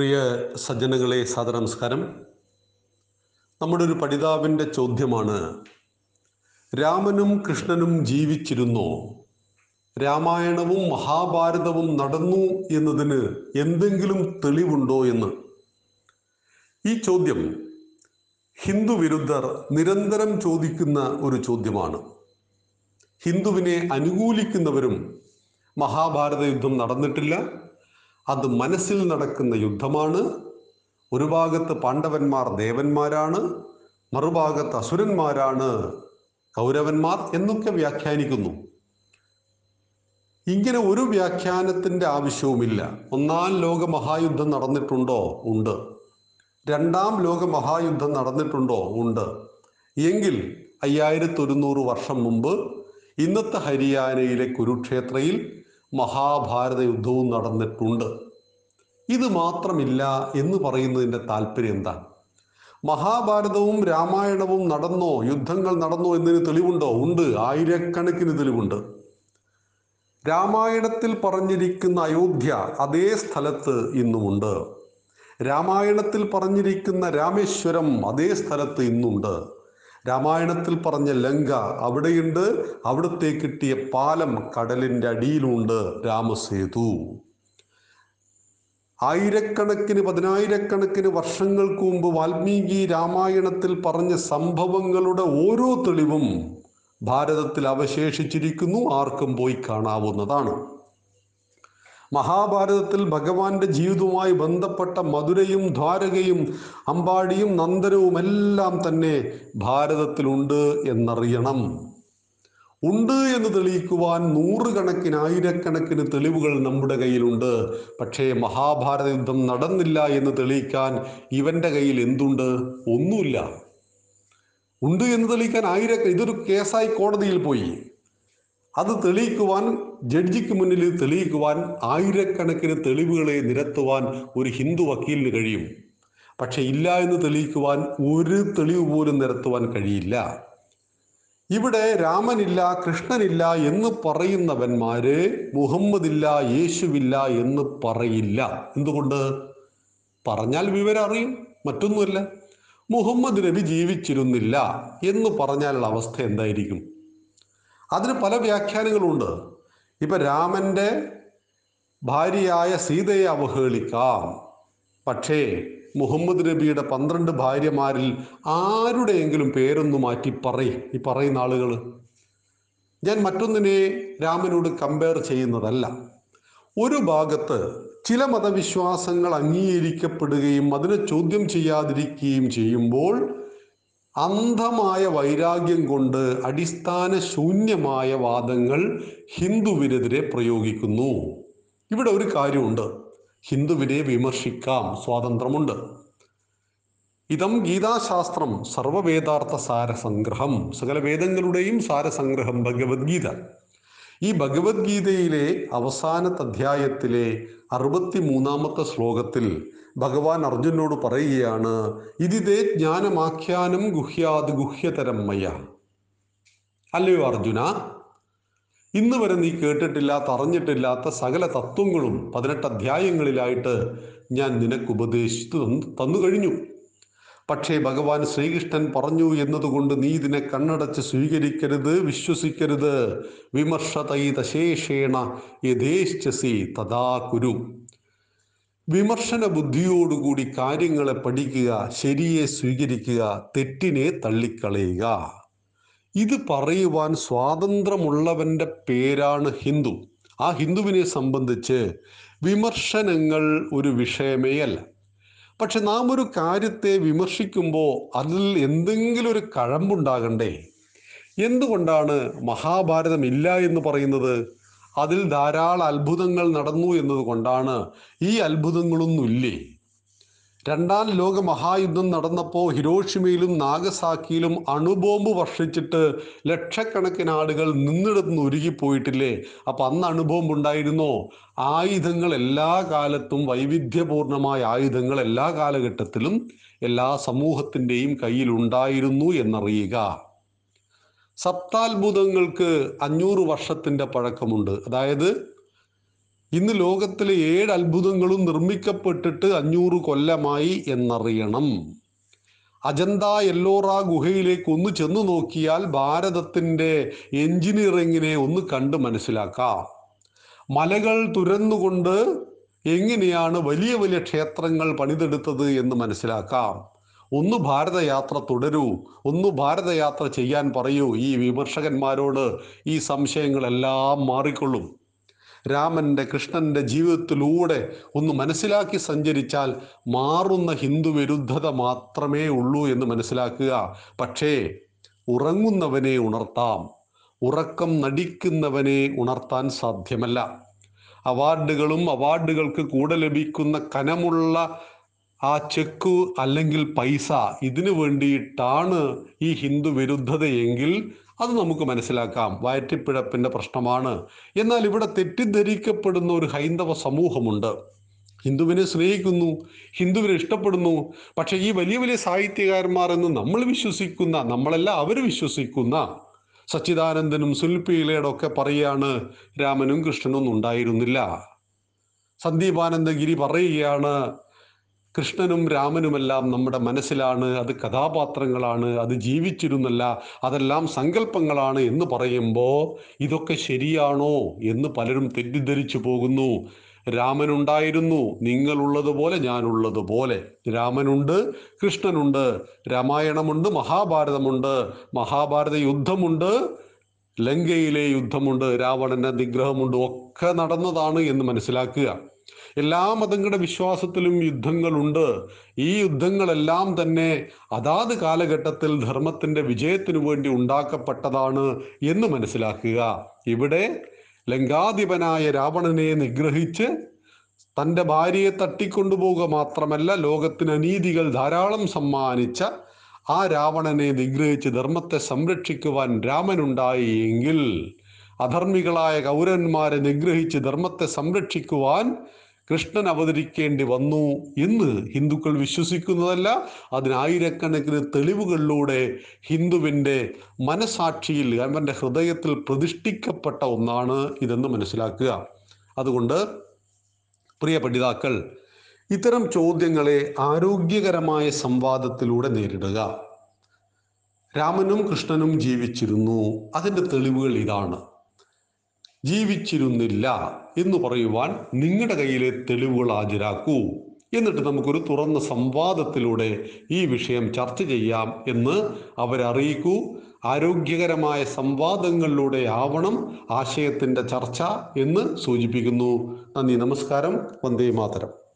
പ്രിയ സജ്ജനങ്ങളെ സാദനമസ്കാരം നമ്മുടെ ഒരു പഠിതാവിന്റെ ചോദ്യമാണ് രാമനും കൃഷ്ണനും ജീവിച്ചിരുന്നോ? രാമായണവും മഹാഭാരതവും നടന്നു എന്നതിന് എന്തെങ്കിലും തെളിവുണ്ടോ എന്ന്? ഈ ചോദ്യം ഹിന്ദു വിരുദ്ധർ നിരന്തരം ചോദിക്കുന്ന ഒരു ചോദ്യമാണ്. ഹിന്ദുവിനെ അനുകൂലിക്കുന്നവരും മഹാഭാരത യുദ്ധം നടന്നിട്ടില്ല. അത് മനസ്സിൽ നടക്കുന്ന യുദ്ധമാണ്. ഒരു ഭാഗത്ത് പാണ്ഡവന്മാർ ദേവന്മാരാണ് മറുഭാഗത്ത് അസുരന്മാരാണ് കൗരവന്മാർ എന്നൊക്കെ വ്യാഖ്യാനിക്കുന്നു. ഇങ്ങനെ ഒരു വ്യാഖ്യാനത്തിന്റെ ആവശ്യവുമില്ല. ഒന്നാം ലോക മഹായുദ്ധം നടന്നിട്ടുണ്ടോ? ഉണ്ട്. രണ്ടാം ലോക മഹായുദ്ധം നടന്നിട്ടുണ്ടോ? ഉണ്ട്. എങ്കിൽ അയ്യായിരത്തി ഒരുന്നൂറ് വർഷം മുമ്പ് ഇന്നത്തെ ഹരിയാനയിലെ കുരുക്ഷേത്രയിൽ മഹാഭാരത യുദ്ധവും നടന്നിട്ടുണ്ട്. ഇത് മാത്രമില്ല എന്ന് പറയുന്നതിന്റെ താല്പര്യം എന്താണ് മഹാഭാരതവും രാമായണവും നടന്നോ യുദ്ധങ്ങൾ നടന്നോ എന്നതിന് തെളിവുണ്ടോ? ഉണ്ട്. ആയിരക്കണക്കിന് തെളിവുണ്ട്. രാമായണത്തിൽ പറഞ്ഞിരിക്കുന്ന അയോധ്യ അതേ സ്ഥലത്ത് ഇന്നുമുണ്ട്. രാമായണത്തിൽ പറഞ്ഞിരിക്കുന്ന രാമേശ്വരം അതേ സ്ഥലത്ത് ഇന്നുണ്ട്. രാമായണത്തിൽ പറഞ്ഞ ലങ്ക അവിടെയുണ്ട്. അവിടുത്തെ കിട്ടിയ പാലം കടലിന്റെ അടിയിലുണ്ട്. രാമസേതു. ആയിരക്കണക്കിന് പതിനായിരക്കണക്കിന് വർഷങ്ങൾക്ക് മുമ്പ് വാൽമീകി രാമായണത്തിൽ പറഞ്ഞ സംഭവങ്ങളുടെ ഓരോ തെളിവും ഭാരതത്തിൽ അവശേഷിച്ചിരിക്കുന്നു. ആർക്കും പോയി കാണാവുന്നതാണ്. മഹാഭാരതത്തിൽ ഭഗവാന്റെ ജീവിതവുമായി ബന്ധപ്പെട്ട മധുരയും ദ്വാരകയും അമ്പാടിയും നന്ദനവും എല്ലാം തന്നെ ഭാരതത്തിലുണ്ട് എന്നറിയണം. ഉണ്ട് എന്ന് തെളിയിക്കുവാൻ നൂറുകണക്കിന് ആയിരക്കണക്കിന് തെളിവുകൾ നമ്മുടെ കയ്യിലുണ്ട്. പക്ഷേ മഹാഭാരത യുദ്ധം നടന്നില്ല എന്ന് തെളിയിക്കാൻ ഇവന്റെ കയ്യിൽ എന്തുണ്ട്? ഒന്നുമില്ല. ഉണ്ട് എന്ന് തെളിയിക്കാൻ ആയിരക്ക ഇതൊരു കേസായി കോടതിയിൽ പോയി. അത് തെളിയിക്കുവാൻ ജഡ്ജിക്ക് മുന്നിൽ തെളിയിക്കുവാൻ ആയിരക്കണക്കിന് തെളിവുകളെ നിരത്തുവാൻ ഒരു ഹിന്ദു വക്കീലിന് കഴിയും. പക്ഷെ ഇല്ല എന്ന് തെളിയിക്കുവാൻ ഒരു തെളിവ് പോലും നിരത്തുവാൻ കഴിയില്ല. ഇവിടെ രാമനില്ല കൃഷ്ണനില്ല എന്ന് പറയുന്നവന്മാര് മുഹമ്മദില്ല യേശുവില്ല എന്ന് പറയില്ല. എന്തുകൊണ്ട്? പറഞ്ഞാൽ വിവരം അറിയും മറ്റൊന്നുമല്ല. മുഹമ്മദ് നബി ജീവിച്ചിരുന്നില്ല എന്ന് പറഞ്ഞാലുള്ള അവസ്ഥ എന്തായിരിക്കും? അതിന് പല വ്യാഖ്യാനങ്ങളുണ്ട്. ഇപ്പൊ രാമന്റെ ഭാര്യയായ സീതയെ അവഹേളിക്കാം. പക്ഷേ മുഹമ്മദ് നബിയുടെ പന്ത്രണ്ട് ഭാര്യമാരിൽ ആരുടെയെങ്കിലും പേരൊന്ന് മാറ്റി പറയും. ഈ പറയുന്ന ആളുകൾ ഞാൻ മറ്റൊന്നിനെ രാമനോട് കമ്പയർ ചെയ്യുന്നതല്ല. ഒരു ഭാഗത്ത് ചില മതവിശ്വാസങ്ങൾ അംഗീകരിക്കപ്പെടുകയും അതിനെ ചോദ്യം ചെയ്യാതിരിക്കുകയും ചെയ്യുമ്പോൾ അന്ധമായ വൈരാഗ്യം കൊണ്ട് അടിസ്ഥാന ശൂന്യമായ വാദങ്ങൾ ഹിന്ദുവിനെതിരെ പ്രയോഗിക്കുന്നു. ഇവിടെ ഒരു കാര്യമുണ്ട്. ഹിന്ദുവിനെ വിമർശിക്കാം. സ്വാതന്ത്ര്യമുണ്ട്. ഇതം ഗീതാശാസ്ത്രം സർവവേദാർത്ഥ സാരസംഗ്രഹം. സകല വേദങ്ങളുടെയും സാരസംഗ്രഹം ഭഗവത്ഗീത. ഈ ഭഗവത്ഗീതയിലെ അവസാനത്തെ അധ്യായത്തിലെ അറുപത്തി മൂന്നാമത്തെ ശ്ലോകത്തിൽ ഭഗവാൻ അർജുനോട് പറയുകയാണ് ഇതിതേ ജ്ഞാനമാഖ്യാനം ഗുഹ്യാത് ഗുഹ്യതരം മയ. അല്ലയോ അർജുന? ഇന്ന് വരെ നീ കേട്ടിട്ടില്ലാത്ത അറിഞ്ഞിട്ടില്ലാത്ത സകല തത്വങ്ങളും പതിനെട്ട് അധ്യായങ്ങളിലായിട്ട് ഞാൻ നിനക്ക് ഉപദേശിച്ചു തന്നു കഴിഞ്ഞു. പക്ഷേ ഭഗവാൻ ശ്രീകൃഷ്ണൻ പറഞ്ഞു എന്നതുകൊണ്ട് നീ ഇതിനെ കണ്ണടച്ച് സ്വീകരിക്കരുത് വിശ്വസിക്കരുത്. വിമർശതൈതശേഷേണ യഥേശ്ചസി തഥാ കുരു. വിമർശന ബുദ്ധിയോടുകൂടി കാര്യങ്ങളെ പഠിക്കുക ശരിയെ സ്വീകരിക്കുക തെറ്റിനെ തള്ളിക്കളയുക. ഇത് പറയുവാൻ സ്വാതന്ത്ര്യമുള്ളവന്റെ പേരാണ് ഹിന്ദു. ആ ഹിന്ദുവിനെ സംബന്ധിച്ച് വിമർശനങ്ങൾ ഒരു വിഷയമേ അല്ല പക്ഷെ നാം ഒരു കാര്യത്തെ വിമർശിക്കുമ്പോൾ അതിൽ എന്തെങ്കിലും ഒരു കഴമ്പുണ്ടാകണ്ടേ? എന്തുകൊണ്ടാണ് മഹാഭാരതം ഇല്ല എന്ന് പറയുന്നത്? അതിൽ ധാരാളം അത്ഭുതങ്ങൾ നടന്നു എന്നതുകൊണ്ടാണ് ഈ അത്ഭുതങ്ങളൊന്നും ഇല്ലേ രണ്ടാം ലോക മഹായുദ്ധം നടന്നപ്പോൾ ഹിരോഷിമയിലും നാഗസാക്കിയിലും അണുബോംബ് വർഷിച്ചിട്ട് ലക്ഷക്കണക്കിന് ആളുകൾ നിന്നിടത്തുനിന്ന് ഉരുകിപ്പോയിട്ടില്ലേ അപ്പം അന്ന് അണുബോംബ് ഉണ്ടായിരുന്നോ? ആയുധങ്ങൾ എല്ലാ കാലത്തും വൈവിധ്യപൂർണമായ ആയുധങ്ങൾ എല്ലാ കാലഘട്ടത്തിലും എല്ലാ സമൂഹത്തിന്റെയും കയ്യിൽ ഉണ്ടായിരുന്നു എന്നറിയുക. സപ്താത്ഭുതങ്ങൾക്ക് അഞ്ഞൂറ് വർഷത്തിന്റെ പഴക്കമുണ്ട്. അതായത് ഇന്ന് ലോകത്തിലെ ഏഴ് അത്ഭുതങ്ങളും നിർമ്മിക്കപ്പെട്ടിട്ട് അഞ്ഞൂറ് കൊല്ലമായി എന്നറിയണം. അജന്ത എല്ലോറ ഗുഹയിലേക്ക് ഒന്ന് ചെന്നു നോക്കിയാൽ ഭാരതത്തിന്റെ എഞ്ചിനീയറിങ്ങിനെ ഒന്ന് കണ്ട് മനസ്സിലാക്കാം. മലകൾ തുരന്നുകൊണ്ട് എങ്ങനെയാണ് വലിയ വലിയ ക്ഷേത്രങ്ങൾ പണിതെടുത്തത് എന്ന് മനസ്സിലാക്കാം. ഒന്ന് ഭാരതയാത്ര തുടരൂ. ഒന്ന് ഭാരതയാത്ര ചെയ്യാൻ പറയൂ. ഈ വിമർശകന്മാരോട് ഈ സംശയങ്ങളെല്ലാം മാറിക്കൊള്ളും. രാമന്റെ കൃഷ്ണന്റെ ജീവിതത്തിലൂടെ ഒന്ന് മനസ്സിലാക്കി സഞ്ചരിച്ചാൽ മാറുന്ന ഹിന്ദു വിരുദ്ധത മാത്രമേ ഉള്ളൂ എന്ന് മനസ്സിലാക്കുക. പക്ഷേ ഉറങ്ങുന്നവനെ ഉണർത്താം. ഉറക്കം നടിക്കുന്നവനെ ഉണർത്താൻ സാധ്യമല്ല. അവാർഡുകളും അവാർഡുകൾക്ക് കൂടെ ലഭിക്കുന്ന കനമുള്ള ആ ചെക്ക് അല്ലെങ്കിൽ പൈസ ഇതിനു വേണ്ടിയിട്ടാണ് ഈ ഹിന്ദു വിരുദ്ധതയെങ്കിൽ അത് നമുക്ക് മനസ്സിലാക്കാം. വയറ്റിപ്പിഴപ്പിന്റെ പ്രശ്നമാണ്. എന്നാൽ ഇവിടെ തെറ്റിദ്ധരിക്കപ്പെടുന്ന ഒരു ഹൈന്ദവ സമൂഹമുണ്ട്. ഹിന്ദുവിനെ സ്നേഹിക്കുന്നു ഹിന്ദുവിനെ ഇഷ്ടപ്പെടുന്നു. പക്ഷെ ഈ വലിയ വലിയ സാഹിത്യകാരന്മാർ എന്ന് നമ്മൾ വിശ്വസിക്കുന്ന നമ്മളല്ല അവർ വിശ്വസിക്കുന്ന സച്ചിദാനന്ദനും സുൽപീലയുടെ ഒക്കെ പറയാണ് രാമനും കൃഷ്ണനും ഉണ്ടായിരുന്നില്ല. സന്ദീപാനന്ദഗിരി പറയുകയാണ് കൃഷ്ണനും രാമനുമെല്ലാം നമ്മുടെ മനസ്സിലാണ് അത് കഥാപാത്രങ്ങളാണ് അത് ജീവിച്ചിരുന്നല്ല അതെല്ലാം സങ്കല്പങ്ങളാണ് എന്ന് പറയുമ്പോൾ ഇതൊക്കെ ശരിയാണോ എന്ന് പലരും തെറ്റിദ്ധരിച്ചു പോകുന്നു. രാമനുണ്ടായിരുന്നു നിങ്ങളുള്ളതുപോലെ ഞാനുള്ളതുപോലെ. രാമനുണ്ട് കൃഷ്ണനുണ്ട് രാമായണമുണ്ട് മഹാഭാരതമുണ്ട് മഹാഭാരത യുദ്ധമുണ്ട് ലങ്കയിലെ യുദ്ധമുണ്ട് രാവണന്റെ നിഗ്രഹമുണ്ട് ഒക്കെ നടന്നതാണ് എന്ന് മനസ്സിലാക്കുക. എല്ലാ മതങ്ങളുടെ വിശ്വാസത്തിലും യുദ്ധങ്ങളുണ്ട്. ഈ യുദ്ധങ്ങളെല്ലാം തന്നെ അതാത് കാലഘട്ടത്തിൽ ധർമ്മത്തിന്റെ വിജയത്തിനു വേണ്ടി ഉണ്ടാക്കപ്പെട്ടതാണ് എന്ന് മനസ്സിലാക്കുക. ഇവിടെ ലങ്കാധിപനായ രാവണനെ നിഗ്രഹിച്ച് തന്റെ ഭാര്യയെ തട്ടിക്കൊണ്ടുപോവുക മാത്രമല്ല ലോകത്തിന് അനീതികൾ ധാരാളം സമ്മാനിച്ച ആ രാവണനെ നിഗ്രഹിച്ച് ധർമ്മത്തെ സംരക്ഷിക്കുവാൻ രാമനുണ്ടായി എങ്കിൽ അധർമ്മികളായ കൗരന്മാരെ നിഗ്രഹിച്ച് ധർമ്മത്തെ സംരക്ഷിക്കുവാൻ കൃഷ്ണൻ അവതരിക്കേണ്ടി വന്നു എന്ന് ഹിന്ദുക്കൾ വിശ്വസിക്കുന്നതല്ല. അതിനായിരക്കണക്കിന് തെളിവുകളിലൂടെ ഹിന്ദുവിന്റെ മനസാക്ഷിയിൽ അവന്റെ ഹൃദയത്തിൽ പ്രതിഷ്ഠിക്കപ്പെട്ട ഒന്നാണ് ഇതെന്ന് മനസ്സിലാക്കുക. അതുകൊണ്ട് പ്രിയ പഠിതാക്കൾ ഇത്തരം ചോദ്യങ്ങളെ ആരോഗ്യകരമായ സംവാദത്തിലൂടെ നേരിടുക. രാമനും കൃഷ്ണനും ജീവിച്ചിരുന്നു. അതിന്റെ തെളിവുകൾ ഇതാണ്. ജീവിച്ചിരുന്നില്ല എന്ന് പറയുവാൻ നിങ്ങളുടെ കയ്യിലെ തെളിവുകൾ ഹാജരാക്കൂ. എന്നിട്ട് നമുക്കൊരു തുറന്ന സംവാദത്തിലൂടെ ഈ വിഷയം ചർച്ച ചെയ്യാം എന്ന് അവരറിയിക്കൂ. ആരോഗ്യകരമായ സംവാദങ്ങളിലൂടെ ആവണം ആശയത്തിന്റെ ചർച്ച എന്ന് സൂചിപ്പിക്കുന്നു. നന്ദി നമസ്കാരം. വന്ദേ മാതരം.